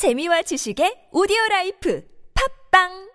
재미와 지식의 오디오 라이프. 팝빵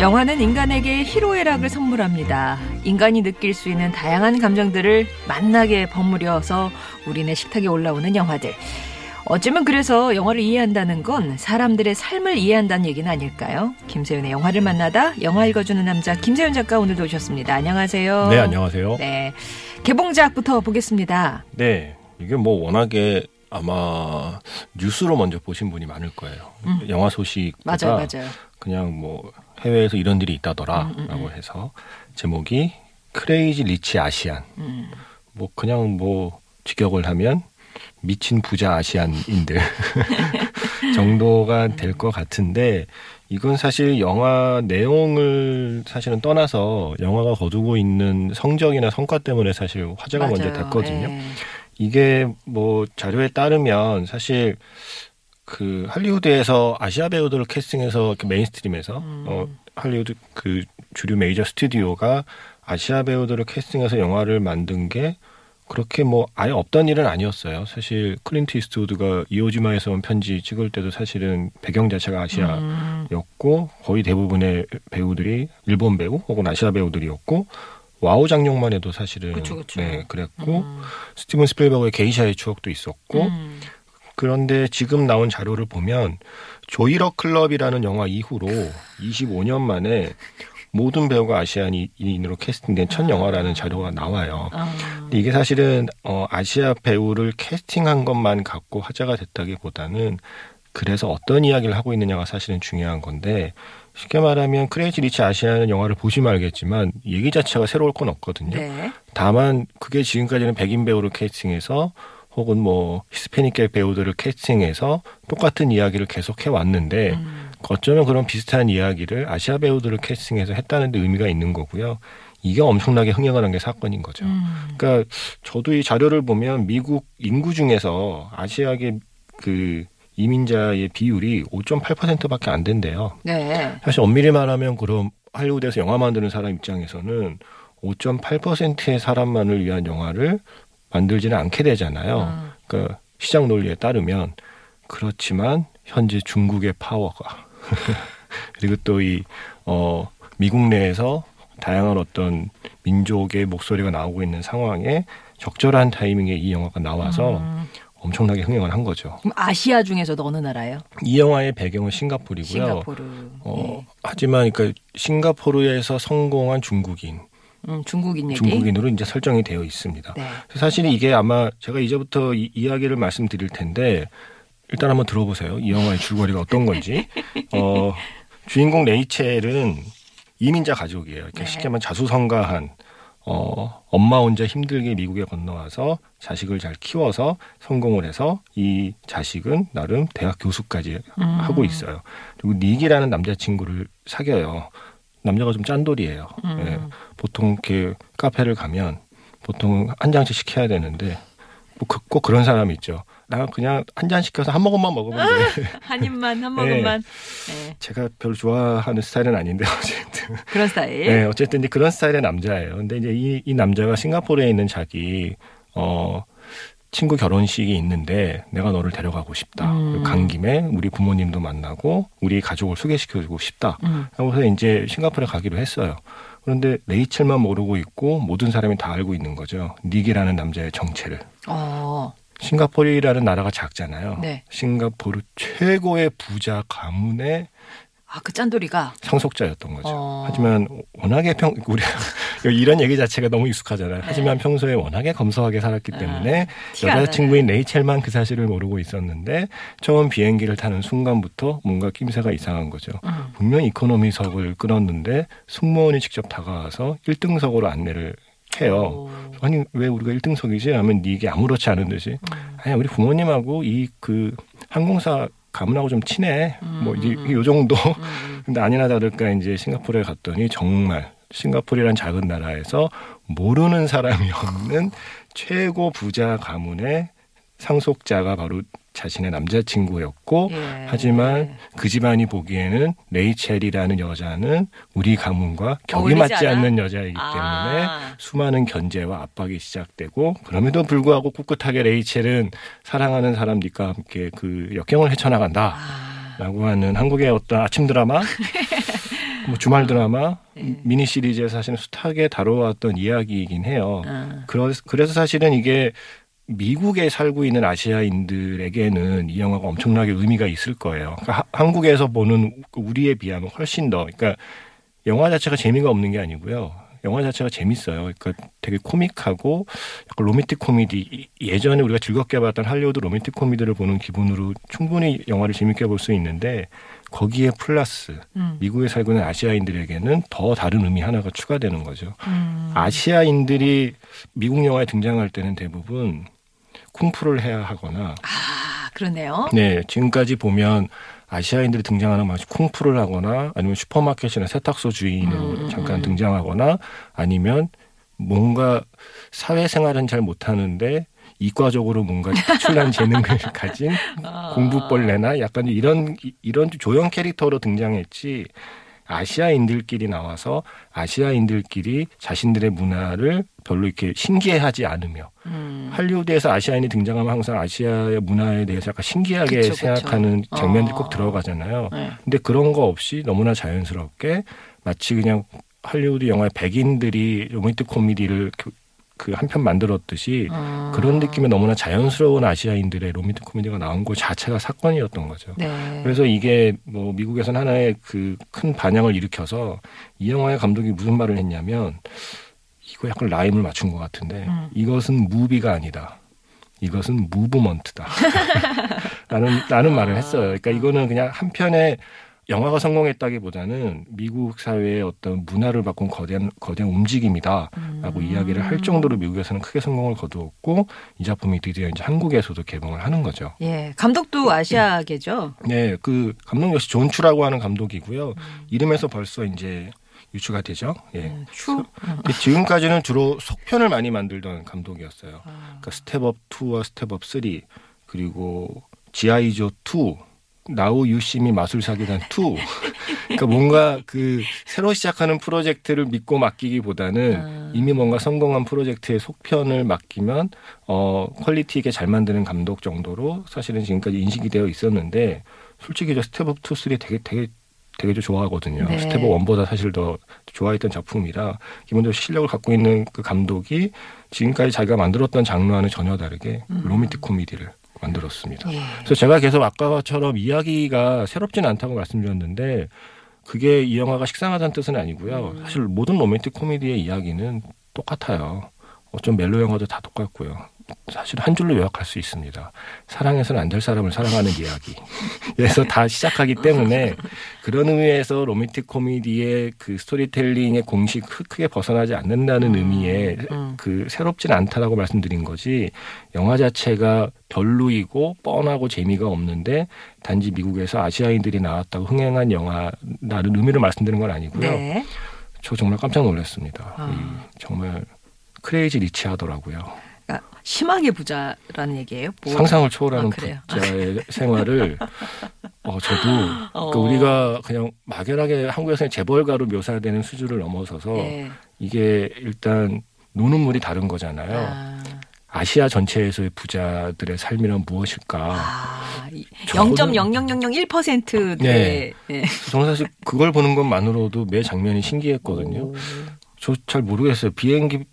영화는 인간에게 희로애락을 선물합니다. 인간이 느낄 수 있는 다양한 감정들을 만나게 버무려서 우리네 식탁에 올라오는 영화들. 어쩌면 그래서 영화를 이해한다는 건 사람들의 삶을 이해한다는 얘기는 아닐까요? 김세윤의 영화를 만나다 영화 읽어주는 남자 김세윤 작가 오늘도 오셨습니다. 안녕하세요. 네, 안녕하세요. 네. 네. 개봉작부터 보겠습니다. 이게 뭐 워낙에 아마 뉴스로 먼저 보신 분이 많을 거예요. 음. 영화 소식보다 맞아요, 맞아요. 그냥 뭐 해외에서 이런 일이 있다더라라고 음, 음, 음. 해서 제목이 크레이지 리치 아시안. 음. 뭐 그냥 뭐 직역을 하면 미친 부자 아시안인들 정도가 될 것 같은데 이건 사실 영화 내용을 사실은 떠나서 영화가 거두고 있는 성적이나 성과 때문에 사실 화제가 먼저 맞아요. 됐거든요. 예. 이게 뭐 자료에 따르면 사실 그 할리우드에서 아시아 배우들을 캐스팅해서 이렇게 mainstream에서 음. 어 할리우드 그 주류 메이저 스튜디오가 아시아 배우들을 캐스팅해서 영화를 만든 게 그렇게 뭐 아예 없던 일은 아니었어요. 사실 클린트 이스트우드가 이오지마에서 온 편지 찍을 때도 사실은 배경 자체가 아시아였고 음. 거의 대부분의 배우들이 일본 배우 혹은 아시아 배우들이었고 와호장룡만 해도 사실은 그쵸, 그쵸. 네 그랬고 음. 스티븐 스필버그의 게이샤의 추억도 있었고 음. 그런데 지금 나온 자료를 보면 Joy Luck Club이라는 영화 이후로 25년 만에 모든 배우가 아시아인으로 캐스팅된 첫 영화라는 자료가 나와요. 아. 근데 이게 사실은 어, 아시아 배우를 캐스팅한 것만 갖고 화제가 됐다기보다는 그래서 어떤 이야기를 하고 있느냐가 사실은 중요한 건데 쉽게 말하면 Crazy Rich Asian은 영화를 보시면 알겠지만 얘기 자체가 새로울 건 없거든요. 네. 다만 그게 지금까지는 백인 배우를 캐스팅해서 혹은 뭐 히스패닉계 배우들을 캐스팅해서 똑같은 이야기를 계속 해 왔는데 음. 어쩌면 그런 비슷한 이야기를 아시아 배우들을 캐스팅해서 했다는 데 의미가 있는 거고요. 이게 엄청나게 흥행을 한 게 사건인 거죠. 음. 그러니까 저도 이 자료를 보면 미국 인구 중에서 아시아계 그 이민자의 비율이 5.8%밖에 안 된대요. 네. 사실 엄밀히 말하면 그럼 할리우드에서 영화 만드는 사람 입장에서는 5.8%의 사람만을 위한 영화를 만들지는 않게 되잖아요. 음. 그러니까 시장 논리에 따르면 그렇지만 현재 중국의 파워가 그리고 또 이 어, 미국 내에서 다양한 어떤 민족의 목소리가 나오고 있는 상황에 적절한 타이밍에 이 영화가 나와서 음. 엄청나게 흥행을 한 거죠. 그럼 아시아 중에서도 어느 나라예요? 이 영화의 배경은 싱가포르이고요. 싱가포르. 어, 네. 하지만 그러니까 싱가포르에서 성공한 중국인, 음, 중국인 얘기. 중국인으로 이제 설정이 되어 있습니다. 네. 사실 이게 아마 제가 이제부터 이, 이야기를 말씀드릴 텐데 일단 한번 들어보세요. 이 영화의 줄거리가 어떤 건지. 어, 주인공 레이첼은 이민자 가족이에요. 이렇게 네. 쉽게 말하면 자수성가한 어, 엄마 혼자 힘들게 미국에 건너와서 자식을 잘 키워서 성공을 해서 이 자식은 나름 대학 교수까지 음. 하고 있어요. 그리고 닉이라는 남자친구를 사귀어요. 남자가 좀 짠돌이에요. 음. 예. 보통 이렇게 카페를 가면 보통 한 잔씩 시켜야 되는데 뭐 그- 꼭 그런 사람이 있죠. 나 그냥 한 잔 시켜서 한 모금만 먹으면 돼. 한 입만 한 네. 모금만. 네. 제가 별로 좋아하는 스타일은 아닌데 어쨌든. 그런 스타일. 네, 어쨌든 이제 그런 스타일의 남자예요. 근데 이제 이, 이 남자가 싱가포르에 있는 자기 어 친구 결혼식이 있는데 내가 너를 데려가고 싶다. 음. 간 김에 우리 부모님도 만나고 우리 가족을 소개시켜주고 싶다. 음. 하고서 이제 싱가포르에 가기로 했어요. 그런데 레이첼만 모르고 있고 모든 사람이 다 알고 있는 거죠. 닉이라는 남자의 정체를. 어. 싱가포르라는 나라가 작잖아요. 네. 싱가포르 최고의 부자 가문의 아, 그 짠돌이가. 상속자였던 거죠. 어. 하지만 워낙에 평 우리 이런 얘기 자체가 너무 익숙하잖아요. 하지만 평소에 워낙에 검소하게 살았기 때문에 네. 아, 티가 안 여자친구인 레이첼만 그 사실을 모르고 있었는데 처음 비행기를 타는 순간부터 뭔가 낌새가 이상한 거죠. 음. 분명 이코노미석을 끊었는데 승무원이 직접 다가와서 1등석으로 안내를 해요. 오. 아니 왜 우리가 1등석이지? 하면 네 이게 아무렇지 않은 듯이 음. 아니 우리 부모님하고 이 그 항공사 가문하고 좀 친해. 뭐이 음. 요 정도. 음. 근데 아니나 다를까 이제 싱가포르에 갔더니 정말 싱가포르란 작은 나라에서 모르는 사람이 없는 최고 부자 가문의 상속자가 바로 자신의 남자친구였고 예. 하지만 그 집안이 보기에는 레이첼이라는 여자는 우리 가문과 격이 맞지 않아? 않는 여자이기 때문에 아. 수많은 견제와 압박이 시작되고 그럼에도 불구하고 꿋꿋하게 레이첼은 사랑하는 사람 니까 함께 그 역경을 헤쳐나간다. 아. 라고 하는 한국의 어떤 아침 드라마, 뭐 주말 드라마, 네. 미니 시리즈에서 사실은 숫하게 다뤄왔던 이야기이긴 해요. 아. 그래서 사실은 이게 미국에 살고 있는 아시아인들에게는 이 영화가 엄청나게 의미가 있을 거예요. 그러니까 하- 한국에서 보는 우리에 비하면 훨씬 더, 그러니까 영화 자체가 재미가 없는 게 아니고요. 영화 자체가 재밌어요. 그러니까 되게 코믹하고 약간 로맨틱 코미디 이- 예전에 우리가 즐겁게 봤던 할리우드 로맨틱 코미디를 보는 기분으로 충분히 영화를 재밌게 볼 수 있는데 거기에 플러스 음. 미국에 살고 있는 아시아인들에게는 더 다른 의미 하나가 추가되는 거죠. 음. 아시아인들이 미국 영화에 등장할 때는 대부분 쿵푸를 해야 하거나 아, 그러네요. 네 지금까지 보면 아시아인들이 등장하는 맛이 쿵푸를 하거나 아니면 슈퍼마켓이나 세탁소 주인으로 음, 음, 잠깐 음. 등장하거나 아니면 뭔가 사회생활은 잘 못하는데 이과적으로 뭔가 특출난 재능을 가진 아. 공부벌레나 약간 이런 이런 조형 캐릭터로 등장했지 아시아인들끼리 나와서 아시아인들끼리 자신들의 문화를 별로 이렇게 신기해하지 않으며 음. 할리우드에서 아시아인이 등장하면 항상 아시아의 문화에 대해서 약간 신기하게 그쵸, 그쵸. 생각하는 장면들이 어. 꼭 들어가잖아요. 네. 근데 그런 거 없이 너무나 자연스럽게 마치 그냥 할리우드 영화의 백인들이 로맨틱 코미디를 그 한 편 만들었듯이 어. 그런 느낌의 너무나 자연스러운 아시아인들의 로맨틱 코미디가 나온 것 자체가 사건이었던 거죠. 네. 그래서 이게 뭐 미국에서는 하나의 그 큰 반향을 일으켜서 이 영화의 감독이 무슨 말을 했냐면 이거 약간 rhyme을 맞춘 것 같은데 음. 이것은 movie가 아니다. 이것은 movement다. 라는, 라는 말을 했어요. 그러니까 이거는 그냥 한편의 영화가 성공했다기보다는 미국 사회의 어떤 문화를 바꾼 거대한, 거대한 움직임이다. 라고 음. 이야기를 할 정도로 미국에서는 크게 성공을 거두었고 이 작품이 드디어 이제 한국에서도 개봉을 하는 거죠. 예, 감독도 아시아계죠. 네, 그 감독 역시 존 추라고 하는 감독이고요. 음. 이름에서 벌써 이제 유추가 되죠. 예. 음, 추. 지금까지는 주로 속편을 많이 만들던 감독이었어요. 아. 그러니까 Step Up 2와 Step Up 3 그리고 G.I. Joe 2 Now You See Me 마술사기단 2 그러니까 뭔가 그 새로 시작하는 프로젝트를 믿고 맡기기보다는 아. 이미 뭔가 성공한 프로젝트의 속편을 맡기면 어 quality 있게 잘 만드는 감독 정도로 사실은 지금까지 인식이 되어 있었는데 솔직히 저 Step Up 2, 3 되게 되게 되게 좀 좋아하거든요. 네. Step Up 1보다 사실 더 좋아했던 작품이라 기본적으로 실력을 갖고 있는 그 감독이 지금까지 자기가 만들었던 장르와는 전혀 다르게 음. 로맨틱 코미디를 만들었습니다. 예. 그래서 제가 계속 아까처럼 이야기가 새롭지는 않다고 말씀드렸는데 그게 이 영화가 식상하다는 뜻은 아니고요. 음. 사실 모든 로맨틱 코미디의 이야기는 똑같아요. 어쩜 멜로 영화도 다 똑같고요. 사실 한 줄로 요약할 수 있습니다. 사랑해서는 안 될 사람을 사랑하는 이야기. 그래서 다 시작하기 때문에 그런 의미에서 로맨틱 코미디의 그 스토리텔링의 공식 크- 크게 벗어나지 않는다는 의미의 음. 그 새롭진 않다라고 말씀드린 거지 영화 자체가 별로이고 뻔하고 재미가 없는데 단지 미국에서 아시아인들이 나왔다고 흥행한 영화라는 의미를 말씀드리는 건 아니고요. 네. 저 정말 깜짝 놀랐습니다. 아. 이 정말 크레이지 리치하더라고요. 그러니까 심하게 부자라는 얘기예요. 뭐. 상상을 초월하는 아, 그래요? 부자의 생활을 어 저도 그러니까 어. 우리가 그냥 막연하게 한국에서는 재벌가로 묘사되는 수준을 넘어서서 예. 이게 일단 노는 물이 다른 거잖아요. 아, 아시아 전체에서의 부자들의 삶이란 무엇일까? 아, 이- 저는- 0.0001%의 네. 예. 저는 사실 그걸 보는 것만으로도 매 장면이 신기했거든요. 오. 저 잘 모르겠어요. 비행기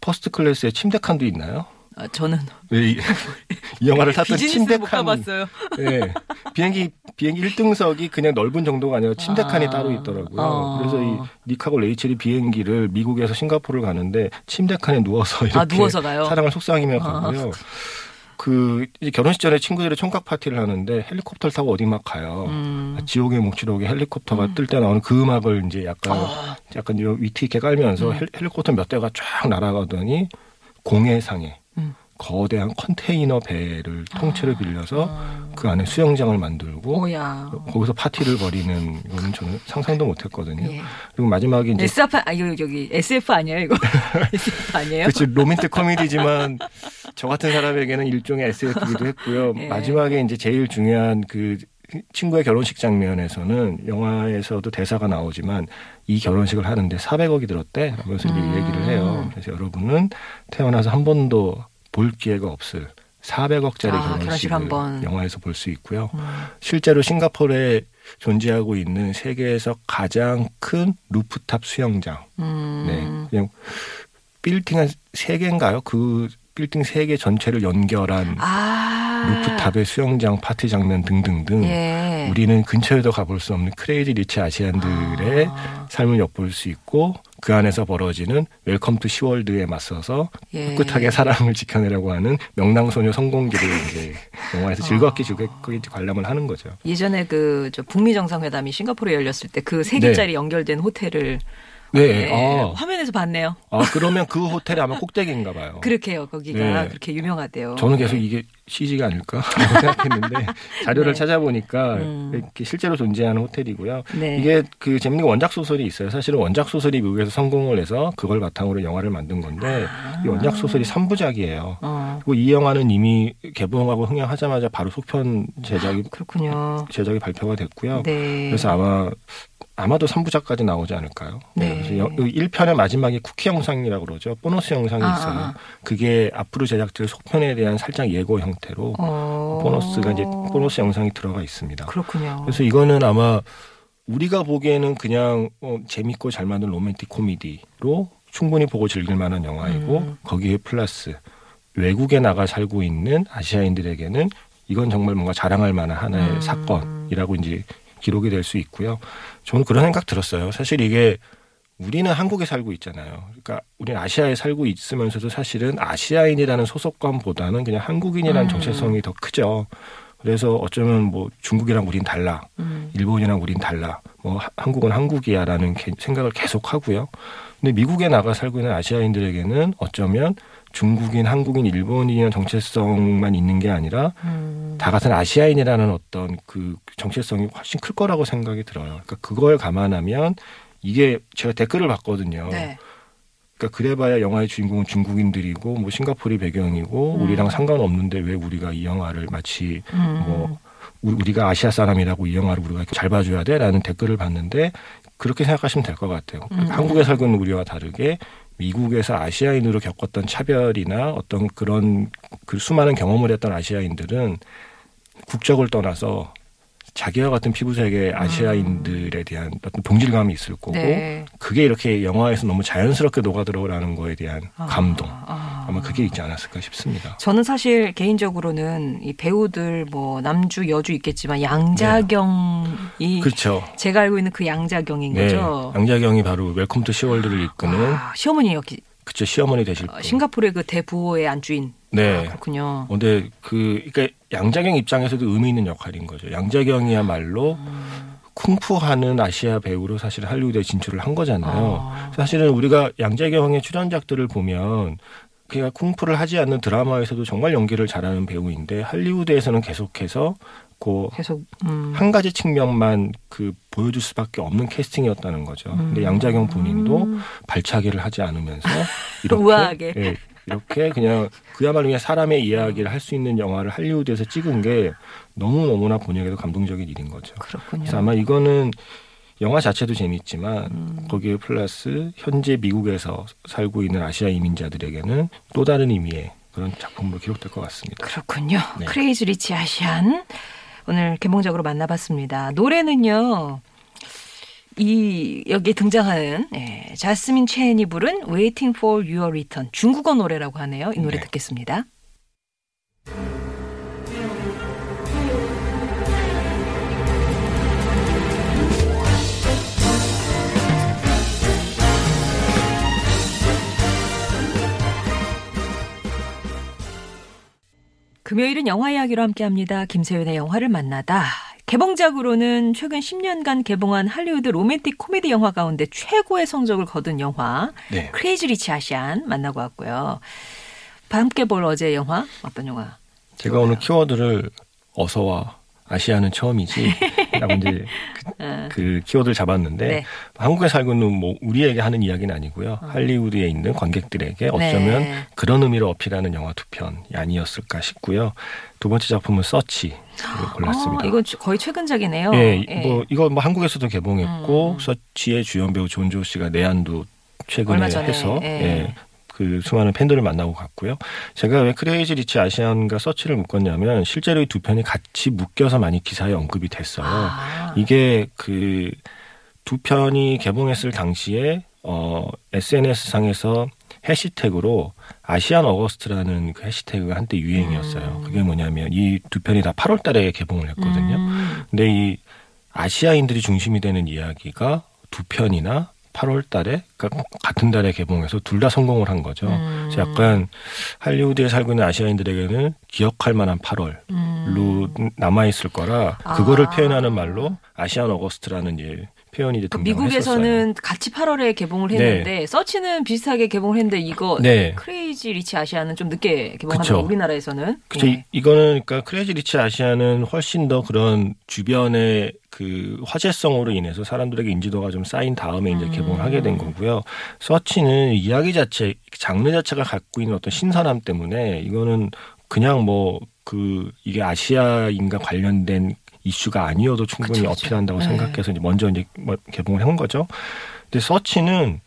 first class에 침대 칸도 있나요? 아, 저는 이, 이 영화를 탔던 침대칸. 예. 비행기 비행기 1등석이 그냥 넓은 정도가 아니라 침대칸이 아. 따로 있더라고요. 어. 그래서 이 닉하고 레이첼이 비행기를 미국에서 싱가포르를 가는데 침대칸에 누워서 이렇게 아, 누워서? 사랑을 속삭이며 아. 가고요. 그 이제 결혼식 전에 친구들이 총각 파티를 하는데 헬리콥터를 타고 어디 막 가요. 음. 아, 지옥의 묵시록에 헬리콥터가 뜰때 나오는 그 음악을 이제 약간 아. 약간 좀 위트 있게 깔면서 헬, 헬리콥터 몇 대가 쫙 날아가더니 공해상에 음. 거대한 컨테이너 배를 통째로 빌려서 그 안에 수영장을 만들고 오야. 거기서 파티를 벌이는 이거는 저는 상상도 못했거든요. 예. 그리고 마지막에 이제 SF 아 이거 여기 SF 아니에요 이거 SF 아니에요? 그치 로맨틱 코미디지만 저 같은 사람에게는 일종의 SF이기도 했고요. 예. 마지막에 이제 제일 중요한 그 친구의 결혼식 장면에서는 영화에서도 대사가 나오지만 이 결혼식을 하는데 400억이 들었대 하면서 음. 얘기를 해요. 그래서 여러분은 태어나서 한 번도 볼 기회가 없을 400억짜리 아, 결혼식 결혼식을 한 번. 영화에서 볼 수 있고요. 음. 실제로 싱가포르에 존재하고 있는 세계에서 가장 큰 루프탑 수영장. 음. 네. 그냥 빌딩 한 세 개인가요? 그 빌딩 세 개 전체를 연결한 아. rooftop의 수영장 파티 장면 등등등 예. 우리는 근처에도 가볼 수 없는 Crazy Rich Asian들의 아. 삶을 엿볼 수 있고 그 안에서 벌어지는 welcome to 시월드에 맞서서 예. 꿋꿋하게 사랑을 지켜내려고 하는 명랑소녀 성공기를 이제 영화에서 즐겁게 즐겁게 관람을 하는 거죠. 예전에 그저 북미 정상회담이 싱가포르에 열렸을 때 그세 네. 개짜리 연결된 호텔을 네. 예, 아, 화면에서 봤네요. 아, 그러면 그 호텔이 아마 꼭대기인가 봐요. 그렇게요. 거기가 네. 그렇게 유명하대요. 저는 계속 이게 CG가 아닐까 생각했는데 자료를 네. 찾아보니까 음. 이렇게 실제로 존재하는 호텔이고요. 네. 이게 그 재밌는 게 원작 소설이 있어요. 사실은 원작 소설이 미국에서 성공을 해서 그걸 바탕으로 영화를 만든 건데 아. 이 원작 소설이 3부작이에요. 어, 그리고 이 영화는 이미 개봉하고 흥행하자마자 바로 속편 제작이 그렇군요. 제작이 발표가 됐고요. 네. 그래서 아마 아마도 3부작까지 나오지 않을까요? 네. 그래서 여- 1편의 마지막에 쿠키 영상이라고 그러죠. 보너스 영상이 아, 있어요. 아. 그게 앞으로 제작될 속편에 대한 살짝 예고 형태로 어. 보너스가 이제 보너스 영상이 들어가 있습니다. 그렇군요. 그래서 이거는 아마 우리가 보기에는 그냥 어, 재밌고 잘 만든 로맨틱 코미디로 충분히 보고 즐길 만한 영화이고 음. 거기에 플러스 외국에 나가 살고 있는 아시아인들에게는 이건 정말 뭔가 자랑할 만한 하나의 음. 사건이라고 이제 기록이 될 수 있고요. 저는 그런 생각 들었어요. 사실 이게 우리는 한국에 살고 있잖아요. 그러니까 우리는 아시아에 살고 있으면서도 사실은 아시아인이라는 소속감보다는 그냥 한국인이라는 음. 정체성이 더 크죠. 그래서 어쩌면 뭐 중국이랑 우린 달라. 음. 일본이랑 우린 달라. 뭐 하- 한국은 한국이야라는 개- 생각을 계속 하고요. 근데 미국에 나가 살고 있는 아시아인들에게는 어쩌면 중국인, 한국인, 일본인이라는 정체성만 있는 게 아니라 음. 다 같은 아시아인이라는 어떤 그 정체성이 훨씬 클 거라고 생각이 들어요. 그러니까 그걸 감안하면 이게 제가 댓글을 봤거든요. 네. 그러니까 그래봐야 영화의 주인공은 중국인들이고 뭐 싱가포르 배경이고 음. 우리랑 상관없는데 왜 우리가 이 영화를 마치 음. 뭐 우- 우리가 아시아 사람이라고 이 영화를 우리가 잘 봐줘야 돼라는 댓글을 봤는데 그렇게 생각하시면 될 것 같아요. 음. 한국에 살고 있는 우리와 다르게 미국에서 아시아인으로 겪었던 차별이나 어떤 그런 그 수많은 경험을 했던 아시아인들은 국적을 떠나서 자기와 같은 피부색의 아시아인들에 대한 어떤 동질감이 있을 거고 음. 네. 그게 이렇게 영화에서 너무 자연스럽게 녹아들어오라는 거에 대한 감동 아. 아마 그게 있지 않았을까 싶습니다. 저는 사실 개인적으로는 이 배우들 뭐 남주 여주 있겠지만 양자경이 그렇죠. 제가 알고 있는 그 양자경인 네, 거죠. 양자경이 바로 welcome to 시월드를 이끄는 아, 시어머니 여기 그쵸 시어머니 되실 어, 분. 싱가포르의 그 대부호의 안주인. 네. 아, 그렇군요. 어, 근데 그 그러니까 양자경 입장에서도 의미 있는 역할인 거죠. 양자경이야말로 음. 쿵푸하는 아시아 배우로 사실 할리우드에 진출을 한 거잖아요. 아. 사실은 우리가 양자경의 출연작들을 보면 그가 쿵푸를 하지 않는 드라마에서도 정말 연기를 잘하는 배우인데 할리우드에서는 계속해서 그 계속 음. 한 가지 측면만 그 보여줄 수밖에 없는 캐스팅이었다는 거죠. 근데 음. 양자경 본인도 발차기를 하지 않으면서 이렇게 우아하게. 예, 이렇게 그냥 그야말로 그냥 사람의 이야기를 할 수 있는 영화를 할리우드에서 찍은 게 너무 너무나 본인에게도 감동적인 일인 거죠. 그렇군요. 그래서 아마 이거는 영화 자체도 재밌지만 음. 거기에 플러스 현재 미국에서 살고 있는 아시아 이민자들에게는 또 다른 의미의 그런 작품으로 기록될 것 같습니다. 그렇군요. 네. 크레이지 리치 아시안 오늘 개봉적으로 만나봤습니다. 노래는요. 이 여기에 등장하는 예, 자스민 첸이 부른 Waiting for Your Return 중국어 노래라고 하네요. 이 노래 네. 듣겠습니다. 금요일은 영화 이야기로 함께합니다. 김세윤의 영화를 만나다. 개봉작으로는 최근 10년간 개봉한 할리우드 로맨틱 코미디 영화 가운데 최고의 성적을 거둔 영화 네. Crazy Rich Asian 만나고 왔고요. 함께 볼 어제 영화 어떤 영화? 제가 오늘 키워드를 어서와 아시아는 처음이지 라고 이제 어, 그, 그 키워드를 잡았는데 네. 한국에 살고 있는 뭐 우리에게 하는 이야기는 아니고요. 할리우드에 있는 관객들에게 어쩌면 네. 그런 의미로 어필하는 영화 두 편이 아니었을까 싶고요. 두 번째 작품은 Search를 골랐습니다. 어, 이건 최- 거의 최근작이네요. 예, 예. 뭐 이거 뭐 한국에서도 개봉했고 음. 서치의 주연 배우 존조 씨가 내한도 최근에 해서 예. 예. 그 수많은 팬들을 만나고 갔고요. 제가 왜 Crazy Rich Asian과 Search를 묶었냐면 실제로 이 두 편이 같이 묶여서 많이 기사에 언급이 됐어요. 아, 이게 그 두 편이 개봉했을 당시에 어 SNS 상에서 해시태그로 아시안 어거스트라는 그 해시태그가 한때 유행이었어요. 음. 그게 뭐냐면 이 두 편이 다 8월 달에 개봉을 했거든요. 음, 근데 이 아시아인들이 중심이 되는 이야기가 두 편이나 8월 달에 그러니까 같은 달에 개봉해서 둘 다 성공을 한 거죠. 음. 그래서 약간 할리우드에 살고 있는 아시아인들에게는 기억할 만한 8월로 음. 남아 있을 거라 그거를 아. 표현하는 말로 아시안 어거스트라는 이제 표현이 이제 그. 미국에서는 같이 8월에 개봉을 했는데 Search는 비슷하게 개봉을 했는데 이거 네. Crazy Rich Asian은 좀 늦게 개봉하는. 우리나라에서는 그쵸. 예. 이- 이거는 그러니까 Crazy Rich Asian은 훨씬 더 그런 주변의 그 화제성으로 인해서 사람들에게 인지도가 좀 쌓인 다음에 이제 음. 개봉을 하게 된 거고요. Search는 이야기 자체, 장르 자체가 갖고 있는 어떤 신선함 때문에 이거는 그냥 뭐 그 이게 아시아인과 관련된 이슈가 아니어도 충분히 그쵸, 그쵸. 어필한다고 네. 생각해서 이제 먼저 이제 뭐 개봉을 한 거죠. 근데 서치는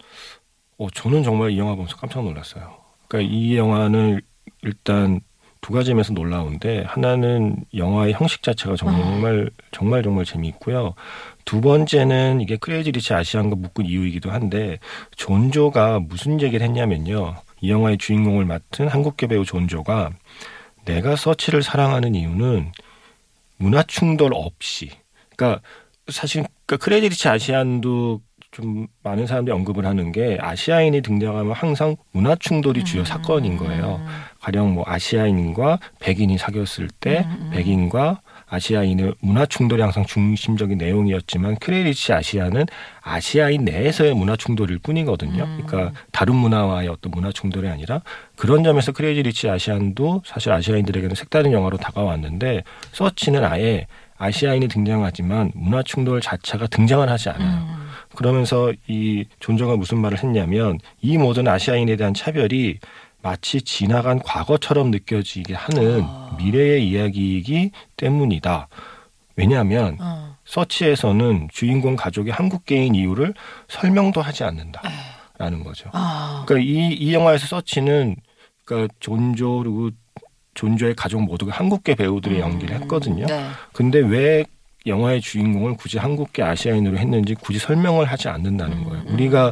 어, 저는 정말 이 영화 보면서 깜짝 놀랐어요. 그러니까 이 영화는 일단 두 가지 점에서 놀라운데 하나는 영화의 형식 자체가 정말 정말 정말 재미있고요. 두 번째는 이게 Crazy Rich Asian과 묶은 이유이기도 한데 존조가 무슨 얘기를 했냐면요. 이 영화의 주인공을 맡은 한국계 배우 존조가 내가 서치를 사랑하는 이유는 문화 충돌 없이. 그러니까 사실 그러니까 Crazy Rich Asian도 좀 많은 사람들이 언급을 하는 게 아시아인이 등장하면 항상 문화 충돌이 주요 사건인 거예요. 가령 뭐 아시아인과 백인이 사귀었을 때 백인과 아시아인의 문화 충돌이 항상 중심적인 내용이었지만 Crazy Rich Asian은 아시아인 내에서의 문화 충돌일 뿐이거든요. 그러니까 다른 문화와의 어떤 문화 충돌이 아니라 그런 점에서 크레이지 리치 아시안도 사실 아시아인들에게는 색다른 영화로 다가왔는데 서치는 아예 아시아인이 등장하지만 문화 충돌 자체가 등장을 하지 않아요. 그러면서 이 존조가 무슨 말을 했냐면 이 모든 아시아인에 대한 차별이 마치 지나간 과거처럼 느껴지게 하는 아. 미래의 이야기이기 때문이다. 왜냐하면 어. 서치에서는 주인공 가족이 한국계인 이유를 설명도 하지 않는다라는 거죠. 아, 그러니까 이, 이 영화에서 서치는 그러니까 존조 그리고 존조의 가족 모두가 한국계 배우들이 연기를 했거든요. 네. 근데 왜 영화의 주인공을 굳이 한국계 아시아인으로 했는지 굳이 설명을 하지 않는다는 음, 거예요. 우리가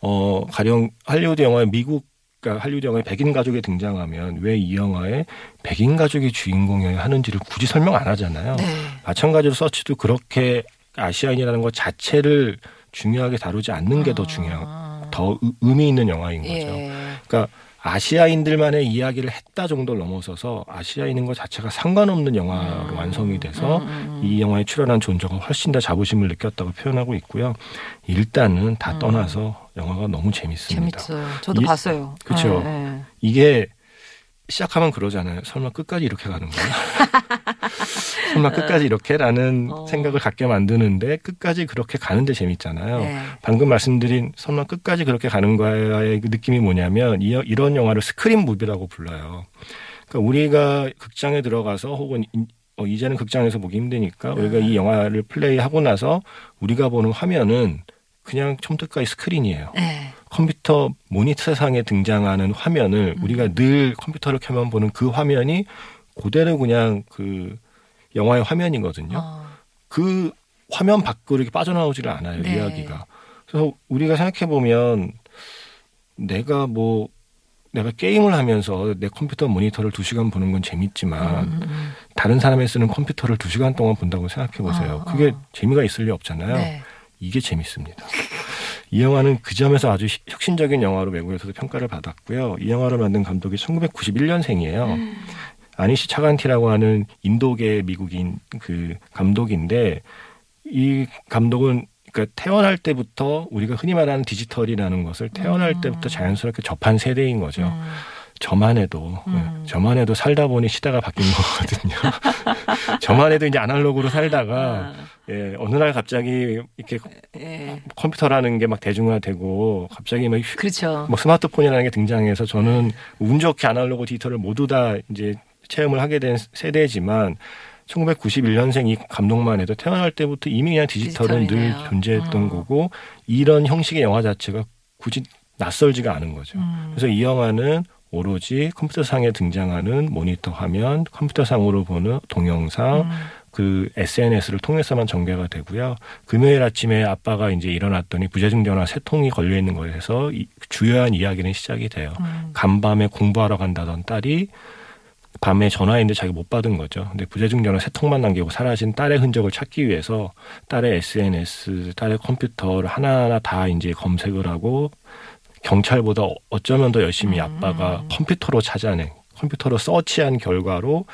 어 가령 할리우드 영화에 미국 그러니까 할리우드 영화에 백인 가족이 등장하면 왜 이 영화에 백인 가족이 주인공이어야 하는지를 굳이 설명 안 하잖아요. 네. 마찬가지로 서치도 그렇게 아시아인이라는 것 자체를 중요하게 다루지 않는 게더 중요한 아. 더 의- 의미 있는 영화인 거죠. 예. 그러니까 아시아인들만의 이야기를 했다 정도를 넘어서서 아시아인인 것 자체가 상관없는 영화로 완성이 돼서 음, 이 영화에 출연한 존재가 훨씬 더 자부심을 느꼈다고 표현하고 있고요. 일단은 다 떠나서 영화가 너무 재밌습니다. 재밌어요. 저도 이- 봤어요. 그쵸. 예, 예. 이게 시작하면 그러잖아요. 설마 끝까지 이렇게 가는 거야? 설마 끝까지 이렇게라는 어. 생각을 갖게 만드는데 끝까지 그렇게 가는데 재밌잖아요. 네. 방금 말씀드린 설마 끝까지 그렇게 가는 거야의 그 느낌이 뭐냐면 이, 이런 영화를 screen movie라고 불러요. 그러니까 우리가 극장에 들어가서 혹은 이- 어, 이제는 극장에서 보기 힘드니까 우리가 이 영화를 플레이하고 나서 우리가 보는 화면은 그냥 처음부터까지 스크린이에요. 네. 컴퓨터 모니터 세상에 등장하는 화면을 음. 우리가 늘 컴퓨터를 켜면 보는 그 화면이 그대로 그냥 그 영화의 화면이거든요. 어. 그 화면 밖으로 이렇게 빠져나오지를 않아요 네. 이야기가. 그래서 우리가 생각해 보면 내가 뭐 내가 게임을 하면서 내 컴퓨터 모니터를 두 시간 보는 건 재밌지만 음, 음. 다른 사람이 쓰는 컴퓨터를 두 시간 동안 본다고 생각해 보세요. 어, 그게 어. 재미가 있을 리 없잖아요. 네. 이게 재밌습니다. 이 영화는 그 점에서 아주 시- 혁신적인 영화로 외국에서도 평가를 받았고요. 이 영화를 만든 감독이 1991년생이에요. 음. 아니시 차간티라고 하는 인도계 미국인 그 감독인데 이 감독은 그러니까 태어날 때부터 우리가 흔히 말하는 디지털이라는 것을 태어날 음. 때부터 자연스럽게 접한 세대인 거죠. 음. 저만 해도 음. 네, 저만 해도 살다 보니 시대가 바뀐 거거든요. 저만 해도 이제 아날로그로 살다가 아, 예, 어느 날 갑자기 이렇게 예. 컴퓨터라는 게 막 대중화되고 갑자기 막 휴- 그렇죠. 뭐 스마트폰이라는 게 등장해서 저는 운 좋게 아날로그 디지털을 모두 다 이제 체험을 하게 된 세대지만 1991년생 이 감독만 해도 태어날 때부터 이미 그냥 디지털은 디지털이네요. 늘 존재했던 음. 거고 이런 형식의 영화 자체가 굳이 낯설지가 않은 거죠. 음. 그래서 이 영화는 오로지 컴퓨터상에 등장하는 모니터 화면, 컴퓨터상으로 보는 동영상, 음. 그 SNS를 통해서만 전개가 되고요. 금요일 아침에 아빠가 이제 일어났더니 부재중 전화 세 통이 걸려 있는 거에서 이 주요한 이야기는 시작이 돼요. 음. 간밤에 공부하러 간다던 딸이 밤에 전화했는데 자기 못 받은 거죠. 근데 부재중 전화 세 통만 남기고 사라진 딸의 흔적을 찾기 위해서 딸의 SNS, 딸의 컴퓨터를 하나하나 다 이제 검색을 하고 경찰보다 어쩌면 더 열심히 음. 아빠가 컴퓨터로 찾아낸 컴퓨터로 서치한 결과로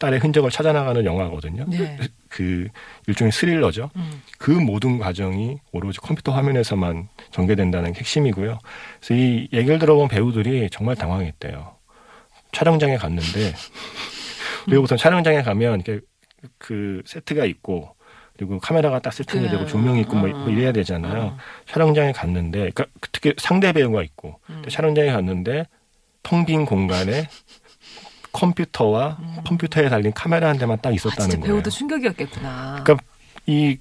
딸의 흔적을 찾아나가는 영화거든요. 네. 그 일종의 스릴러죠. 음. 그 모든 과정이 오로지 컴퓨터 화면에서만 전개된다는 게 핵심이고요. 그래서 이 얘기를 들어본 배우들이 정말 당황했대요. 촬영장에 갔는데 우리가 보통 촬영장에 가면 이렇게 그 세트가 있고 그리고 카메라가 딱 세팅이 그, 되고 조명이 있고 뭐 어. 이래야 되잖아요. 어. 촬영장에 갔는데 그러니까 특히 상대 배우가 있고 음. 촬영장에 갔는데 텅 빈 공간에 컴퓨터와 컴퓨터에 달린 카메라 한 대만 딱 음. 아, 있었다는 진짜 거예요. 배우도 충격이었겠구나. 그러니까 이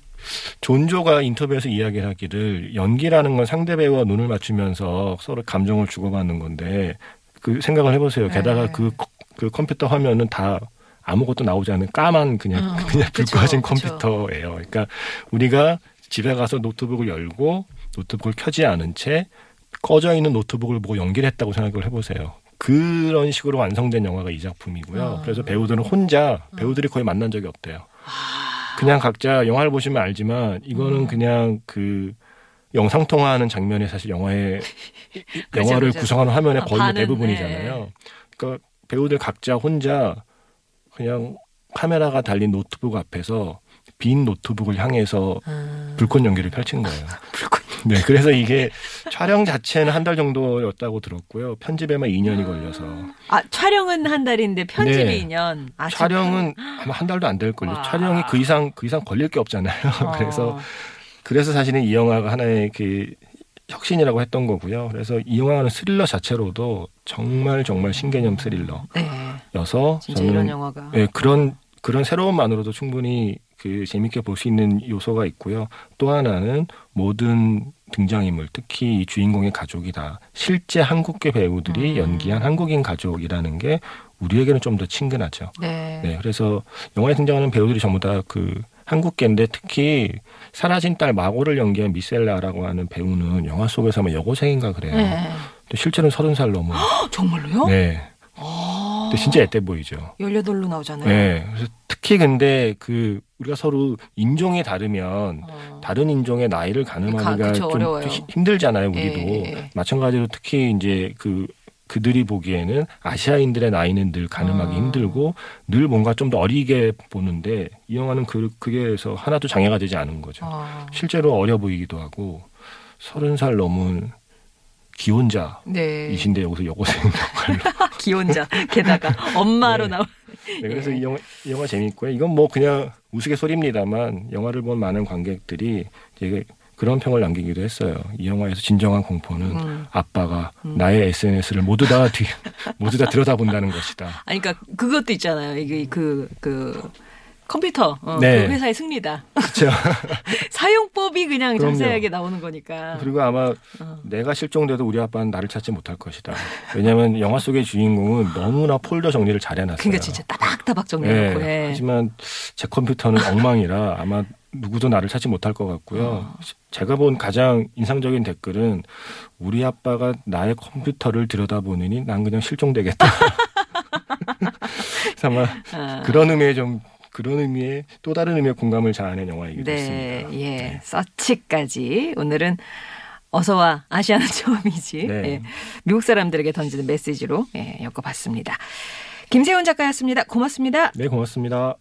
존조가 인터뷰에서 이야기를 하기를 연기라는 건 상대 배우와 눈을 맞추면서 서로 감정을 주고받는 건데 그 생각을 해보세요. 게다가 네. 그, 컴- 그 컴퓨터 화면은 다 아무것도 나오지 않는 까만 그냥 어, 그냥 불 꺼진. 컴퓨터예요. 그러니까 우리가 집에 가서 노트북을 열고 노트북을 켜지 않은 채 꺼져 있는 노트북을 보고 연기를 했다고 생각을 해보세요. 그런 식으로 완성된 영화가 이 작품이고요. 어. 그래서 배우들은 혼자 배우들이 거의 만난 적이 없대요. 그냥 각자 영화를 보시면 알지만 이거는 음. 그냥 그 영상 통화하는 장면이 사실 영화의 영화를 그죠. 구성하는 화면의 아, 거의 반은, 대부분이잖아요. 그러니까 배우들 각자 혼자 그냥 카메라가 달린 노트북 앞에서 빈 노트북을 향해서 음. 불꽃 연기를 펼친 거예요. 불꽃. 네, 그래서 이게 촬영 자체는 한 달 정도였다고 들었고요. 편집에만 2년이 걸려서 아, 촬영은 한 달인데 편집이 네. 2년. 아, 촬영은 아마 한 달도 안 될 걸요. 와. 촬영이 그 이상 그 이상 걸릴 게 없잖아요. 어. 그래서 그래서 사실은 이 영화가 하나의 그 혁신이라고 했던 거고요. 그래서 이 영화는 스릴러 자체로도 정말 정말 신개념 스릴러여서 네. 진짜 이런 저는 영화가. 예, 그런 그런 새로움만으로도 충분히 그 재밌게 볼 수 있는 요소가 있고요. 또 하나는 모든 등장인물, 특히 이 주인공의 가족이 다 실제 한국계 배우들이 음. 연기한 한국인 가족이라는 게 우리에게는 좀 더 친근하죠. 네. 네, 그래서 영화에 등장하는 배우들이 전부 다그 한국계인데 특히 사라진 딸 마고를 연기한 미셀라라고 하는 배우는 영화 속에서 아마 여고생인가 그래요. 네. 근데 실제로는 서른 살 넘은. 어, 정말로요? 네. 아. 근데 진짜 애때 보이죠. 18로 나오잖아요. 네. 그래서 특히 근데 그 우리가 서로 인종이 다르면 어. 다른 인종의 나이를 가- 가늠하기가 그쵸, 좀, 어려워요. 좀 힘- 힘들잖아요, 우리도. 예, 예, 예. 마찬가지로 특히 이제 그 그들이 보기에는 아시아인들의 나이는 늘 가늠하기 어. 힘들고 늘 뭔가 좀 더 어리게 보는데 이 영화는 그 그게서 하나도 장애가 되지 않은 거죠. 어. 실제로 어려 보이기도 하고 서른 살 넘은 기혼자이신데 네. 여기서 여고생 역할로. 기혼자. 게다가 엄마로 네. 나오. 네, 그래서 예. 이 영화, 이 영화 재밌고요. 이건 뭐 그냥 우스갯소리입니다만 영화를 본 많은 관객들이 되게 그런 평을 남기기도 했어요. 이 영화에서 진정한 공포는 음. 아빠가 음. 나의 SNS를 모두 다 뒤, 모두 다 들여다본다는 것이다. 아니, 그러니까 그것도 있잖아요. 이게 그, 그, 컴퓨터 어, 네. 그 회사의 승리다. 그렇죠. 사용법이 그냥 그럼요. 자세하게 나오는 거니까. 그리고 아마 어. 내가 실종돼도 우리 아빠는 나를 찾지 못할 것이다. 왜냐하면 영화 속의 주인공은 너무나 폴더 정리를 잘 해놨어요. 그러니까 진짜 따박따박 정리해놓고. 네. 예. 하지만 제 컴퓨터는 엉망이라 아마 누구도 나를 찾지 못할 것 같고요. 어. 제가 본 가장 인상적인 댓글은 우리 아빠가 나의 컴퓨터를 들여다보느니 난 그냥 실종되겠다. 아마 아. 그런 의미의 좀 그런 의미의 또 다른 의미의 공감을 자아낸 영화이기도 네, 했습니다. 예. 서치까지 오늘은 어서와 아시아는 처음이지. 네. 예. 미국 사람들에게 던지는 메시지로 예, 엮어봤습니다. 김세훈 작가였습니다. 고맙습니다. 네, 고맙습니다.